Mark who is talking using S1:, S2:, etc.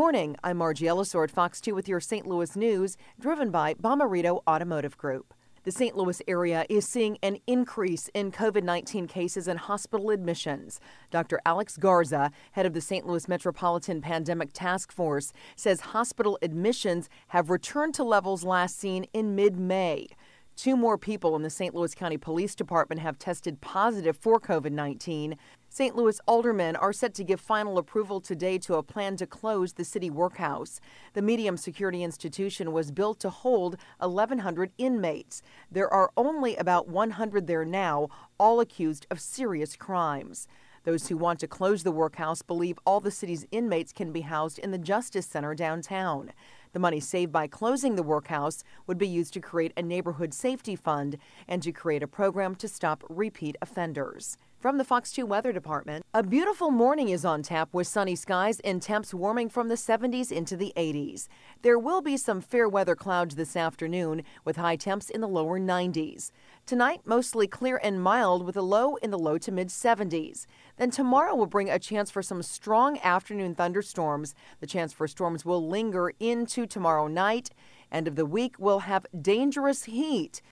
S1: Morning, I'm Margie Ellisor at Fox 2 with your St. Louis news, driven by Bomarito Automotive Group. The St. Louis area is seeing an increase in COVID 19 cases and hospital admissions. Dr. Alex Garza, head of the St. Louis Metropolitan Pandemic Task Force, says hospital admissions have returned to levels last seen in mid May. Two more people in the St. Louis County Police Department have tested positive for COVID 19. St. Louis aldermen are set to give final approval today to a plan to close the city workhouse. The medium security institution was built to hold 1,100 inmates. There are only about 100 there now, all accused of serious crimes. Those who want to close the workhouse believe all the city's inmates can be housed in the Justice Center downtown. The money saved by closing the workhouse would be used to create a neighborhood safety fund and to create a program to stop repeat offenders. From the Fox 2 Weather Department, a beautiful morning is on tap with sunny skies and temps warming from the 70s into the 80s. There will be some fair weather clouds this afternoon with high temps in the lower 90s. Tonight, mostly clear and mild with a low in the low to mid 70s. Then tomorrow will bring a chance for some strong afternoon thunderstorms. The chance for storms will linger into tomorrow night. End of the week will have dangerous heat